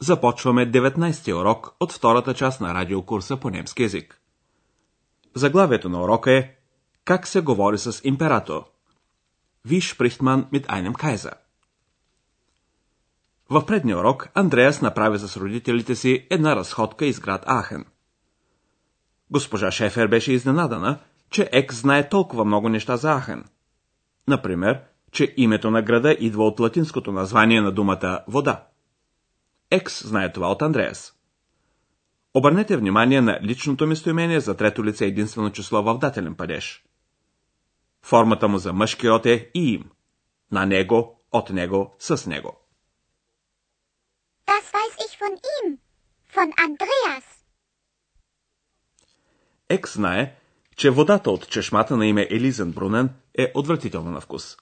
започваме 19-ти урок от втората част на радиокурса по немски язик. Заглавието на урока е Как се говори с император? Wie spricht man mit einem Kaiser? В предния урок Андреас направи с родителите си една разходка из град Ахен. Госпожа Шефер беше изненадана, че Екс знае толкова много неща за Ахен. Например, че името на града идва от латинското название на думата вода. Екс знае това от Андреас. Обърнете внимание на личното местоимение за трето лице единствено число в дателен падеж. Формата му за мъжки род е им. На него, от него, с него. Das weiß ich von ihm. Von Andreas. Екс знае, че водата от чешмата на име Елизен Брунен е отвратителна на вкус.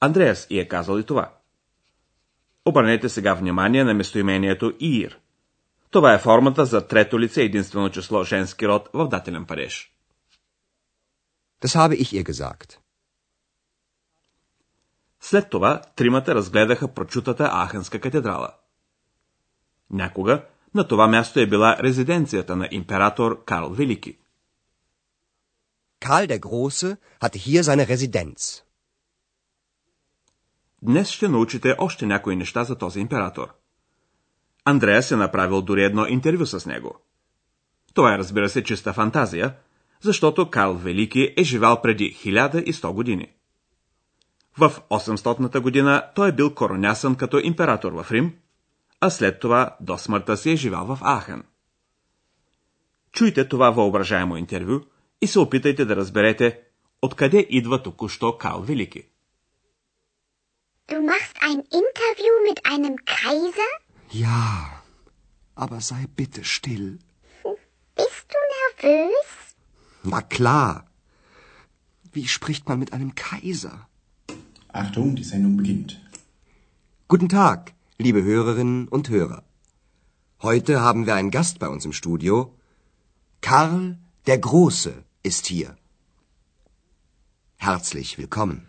Андреас и е казал и това. Обърнете сега внимание на местоимението Ир. Това е формата за трето лице единствено число женски род в дателен падеж. Das habe ich ihr gesagt. След това тримата разгледаха прочутата Ахенска катедрала. Някога на това място е била резиденцията на император Карл Велики. Karl der Große hatte hier seine Residenz. Днес ще научите още някои неща за този император. Андреас е направил дори едно интервю с него. Това е, разбира се, чиста фантазия, защото Карл Велики е живял преди 1100 години. В 800-та година той е бил коронясан като император в Рим, а след това до смъртта си е живял в Ахен. Чуйте това въображаемо интервю и се опитайте да разберете откъде идва току-що Карл Велики. Du machst ein Interview mit einem Kaiser? Ja, aber sei bitte still. Bist du nervös? Na klar. Wie spricht man mit einem Kaiser? Achtung, die Sendung beginnt. Guten Tag, liebe Hörerinnen und Hörer. Heute haben wir einen Gast bei uns im Studio. Karl der Große ist hier. Herzlich willkommen.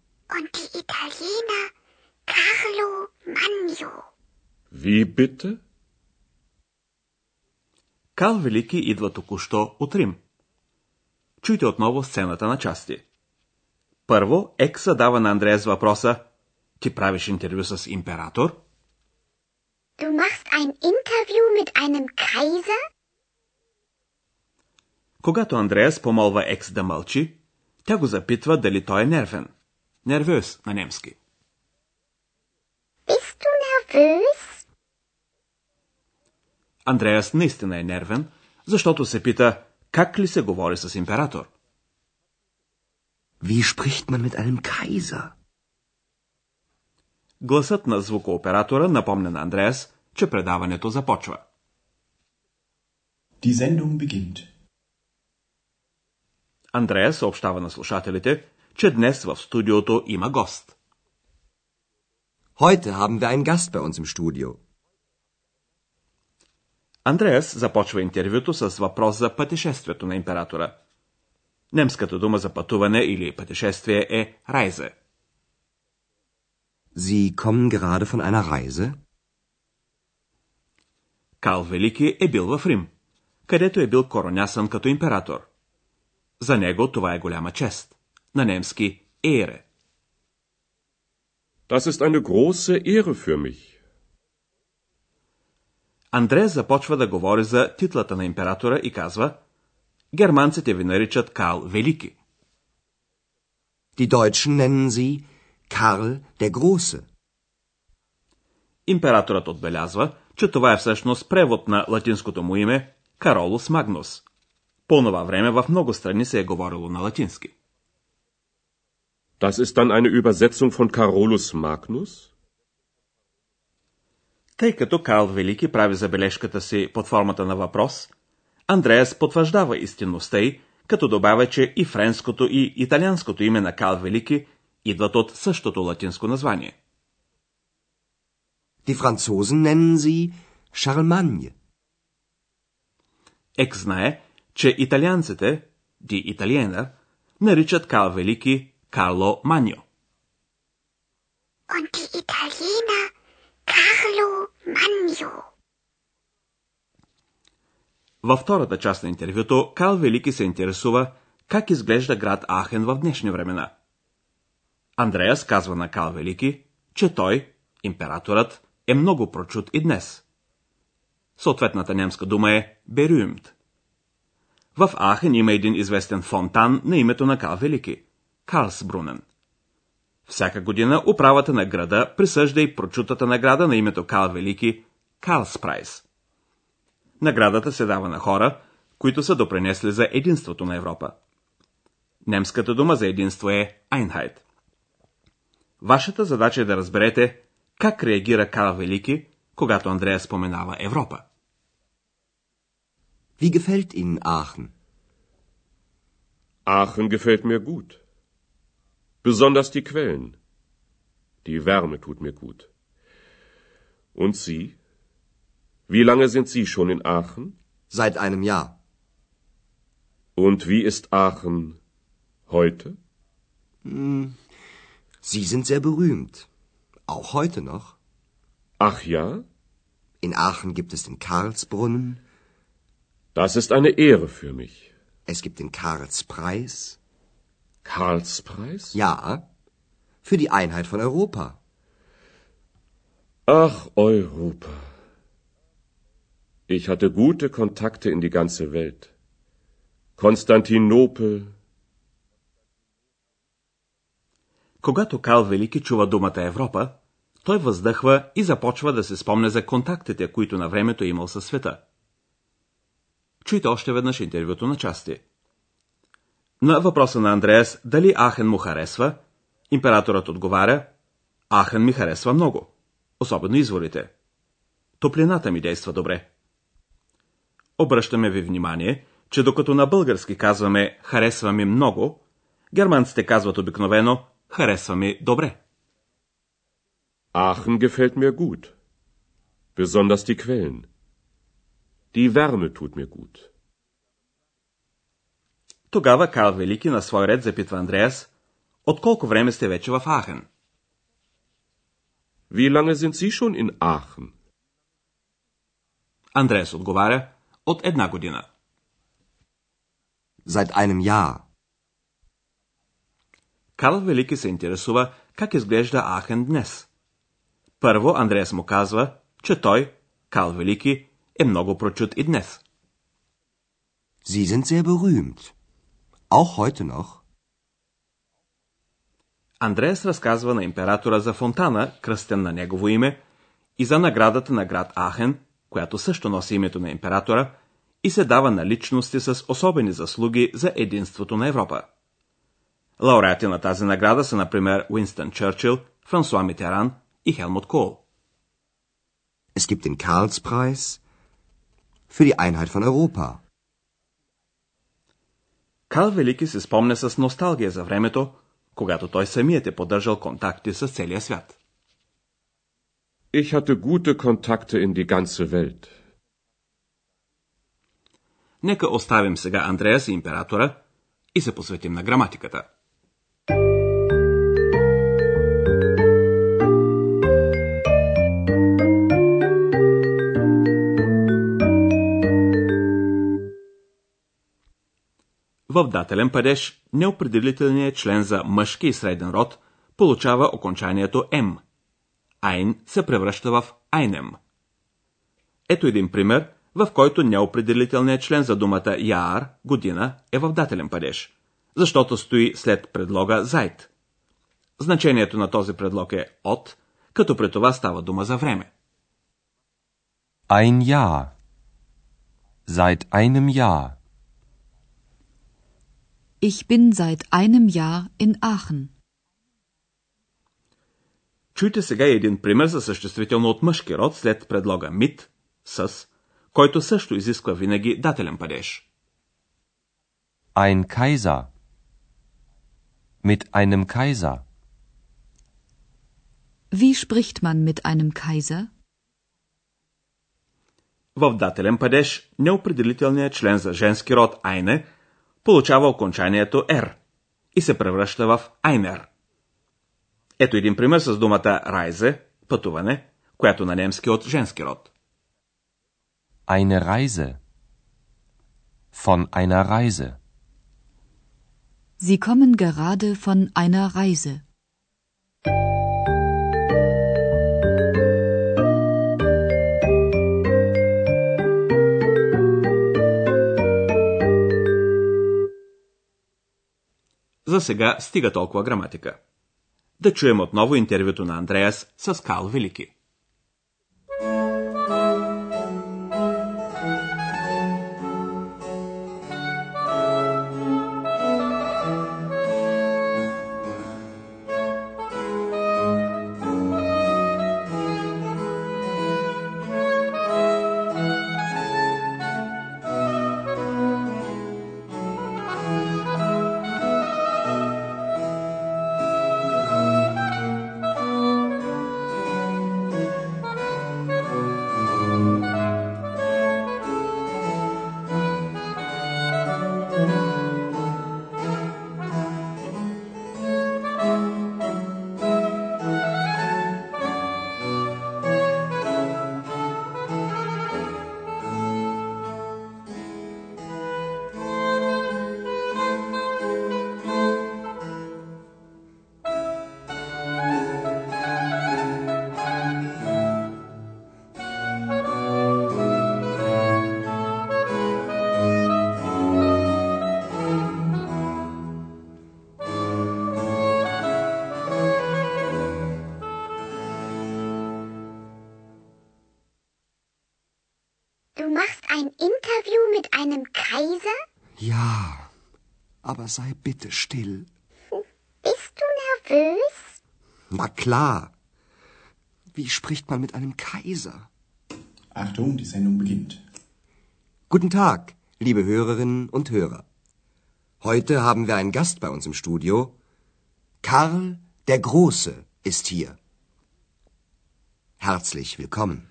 Wie bitte? Карл Велики идва току-що от Рим. Чуйте отново сцената на части. Първо, Екса дава на Андреас въпроса Ти правиш интервю с император? Du machst ein Interview mit einem Kaiser? Когато Андреас помолва Екс да мълчи, тя го запитва дали той е нервен. Нервъс на немски. Bist du nervös? Андреас наистина е нервен, защото се пита как ли се говори с император. Wie spricht man mit einem Kaiser? Гласът на звукооператора напомня на Андреас, че предаването започва. Die Sendung beginnt. Андреас съобщава на слушателите, че днес в студиото има гост. Heute haben wir einen Gast bei uns im Studio. Андреас започва интервюто с въпрос за пътешествието на императора. Немската дума за пътуване или пътешествие е райзе. Sie kommen gerade von einer Reise? Карл Велики е бил в Рим, където е бил коронясан като император. За него това е голяма чест. На немски ере. Das ist eine große Ehre für mich. Андре започва да говори за титлата на императора и казва германците ви наричат Карл Велики. Die Deutschen nennen sie Karl der Große. Императорът отбелязва, че това е всъщност превод на латинското му име Каролус Магнус. По това време в много страни се е говорило на латински. Das ist dann eine Übersetzung von Carolus Magnus? Тъй като Карл Велики прави забележката си под формата на въпрос, Андреас потвърждава истинността й, като добавя, че и френското и италианското име на Карл Велики идват от същото латинско название. Die Franzosen nennen sie Charlemagne. Ек знае, че италианците, ди италиена, наричат Карл Велики Карло Маньо. Und die Magno. Във втората част на интервюто Карл Велики се интересува как изглежда град Ахен в днешни времена. Андреас казва на Карл Велики, че той, императорът, е много прочут и днес. Съответната немска дума е Берюмт. В Ахен има един известен фонтан на името на Карл Велики – Карлсбрунен. Всяка година управата на града присъжда и прочутата награда на името Карл Велики – Карлспрайс. Наградата се дава на хора, които са допринесли за единството на Европа. Немската дума за единство е Einheit. Вашата задача е да разберете как реагира Карл Велики, когато Андрея споменава Европа. Wie gefällt Ihnen Aachen? Aachen gefällt mir gut. Besonders die Quellen. Die Wärme tut mir gut. Und Sie? Wie lange sind Sie schon in Aachen? Seit einem Jahr. Und wie ist Aachen heute? Sie sind sehr berühmt. Auch heute noch. Ach ja? In Aachen gibt es den Karlsbrunnen, Das ist eine Ehre für mich. es gibt den Karlspreis. Karlspreis? Ja, für die Einheit von Europa. Ach, Europa. Ich hatte gute Kontakte in die ganze Welt. Konstantinopel, Когато Карл Велики чува думата Европа, той въздъхва и започва да се спомня за контактите, които на времето е имал със света. Чуйте още веднъж интервюто на части. На въпроса на Андреас дали Ахен му харесва, императорът отговаря Ахен ми харесва много, особено изворите. Топлината ми действа добре. Обръщаме ви внимание, че докато на български казваме харесва ми много, германците казват обикновено харесва ми добре. Aachen gefällt mir gut. Besonders die Quellen. Die Wärme tut mir gut. Тогава Карл Велики на свой ред запитва Андреас, от колко време сте вече в Ахен? Wie lange sind Sie schon in Aachen? Андреас отговаря, от една година. Seit einem Jahr. Карл Велики се интересува как изглежда Ахен днес. Първо Андреас му казва, че той, Карл Велики, е много прочут и днес. Sie sind sehr berühmt. Auch heute noch. Андреас разказва на императора за фонтана, кръстен на негово име, и за наградата на град Ахен, която също носи името на императора, и се дава на личности с особени заслуги за единството на Европа. Лауреати на тази награда са, например, Уинстън Чърчил, Франсуа Митеран и Хелмут Кол. Es gibt den Karlspreis für die Einheit von Europa. Карл Велики се спомня с носталгия за времето, когато той самият е поддържал контакти с целия свят. Ich hatte gute Kontakte in die ganze Welt. Нека оставим сега Андреас и императора и се посветим на граматиката. В дателен падеж неопределителният член за мъжки и среден род получава окончанието М. Айн се превръща в Айнем. Ето един пример в който неопределителният член за думата яр, година, е в дателен падеж, защото стои след предлога зайт. Значението на този предлог е от, като при това става дума за време. Ein Jahr. Seit einem Jahr. Ich bin seit einem Jahr in Aachen. Чуйте сега един пример за съществително от мъжки род след предлога mit, с, който също изисква винаги дателен падеж. Ein Kaiser. Mit einem Kaiser. Wie spricht man mit einem Kaiser? В дателен падеж неопределителният член за женски род eine получава окончанието R и се превръща в einer. Ето един пример с думата Reise, пътуване, която на немски е от женски род. Eine Reise. Von einer Reise. Sie kommen gerade von einer Reise. За сега стига толкова граматика. Да чуем отново интервюто на Андреас с Кал Велики. Du machst ein Interview mit einem Kaiser? Ja, aber sei bitte still. Bist du nervös? Na klar. Wie spricht man mit einem Kaiser? Achtung, die Sendung beginnt. Guten Tag, liebe Hörerinnen und Hörer. Heute haben wir einen Gast bei uns im Studio. Karl der Große ist hier. Herzlich willkommen.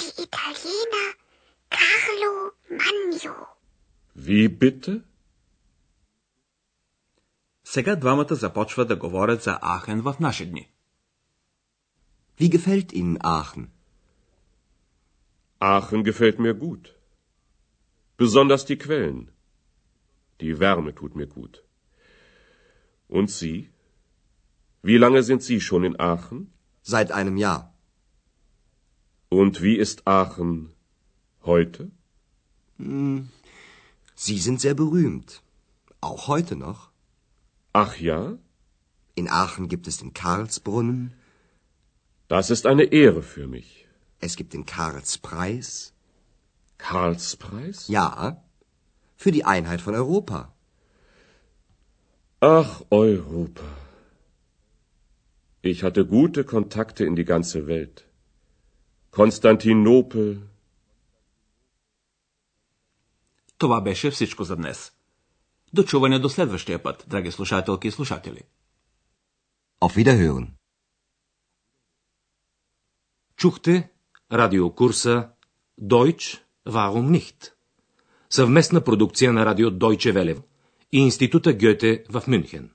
Wie bitte? Сега двамата започват да говорят за Ахен в наши дни. Wie gefällt Ihnen Aachen? Aachen gefällt mir gut. Besonders die Quellen. Die Wärme tut mir gut. Und Sie? Wie lange sind Sie schon in Aachen? Seit einem Jahr. Und wie ist Aachen heute? Sie sind sehr berühmt. Auch heute noch. Ach ja? In Aachen gibt es den Karlsbrunnen, Das ist eine Ehre für mich. es gibt den Karlspreis. Karlspreis? Ja, für die Einheit von Europa. Ach, Europa. Ich hatte gute Kontakte in die ganze Welt. Konstantinopel, Това беше всичко за днес. До чуване до следващия път, драги слушателки и слушатели. Auf Wiederhören. Чухте радиокурса Deutsch, warum nicht? Съвместна продукция на радио Дойче Велев и Института Гьоте в Мюнхен.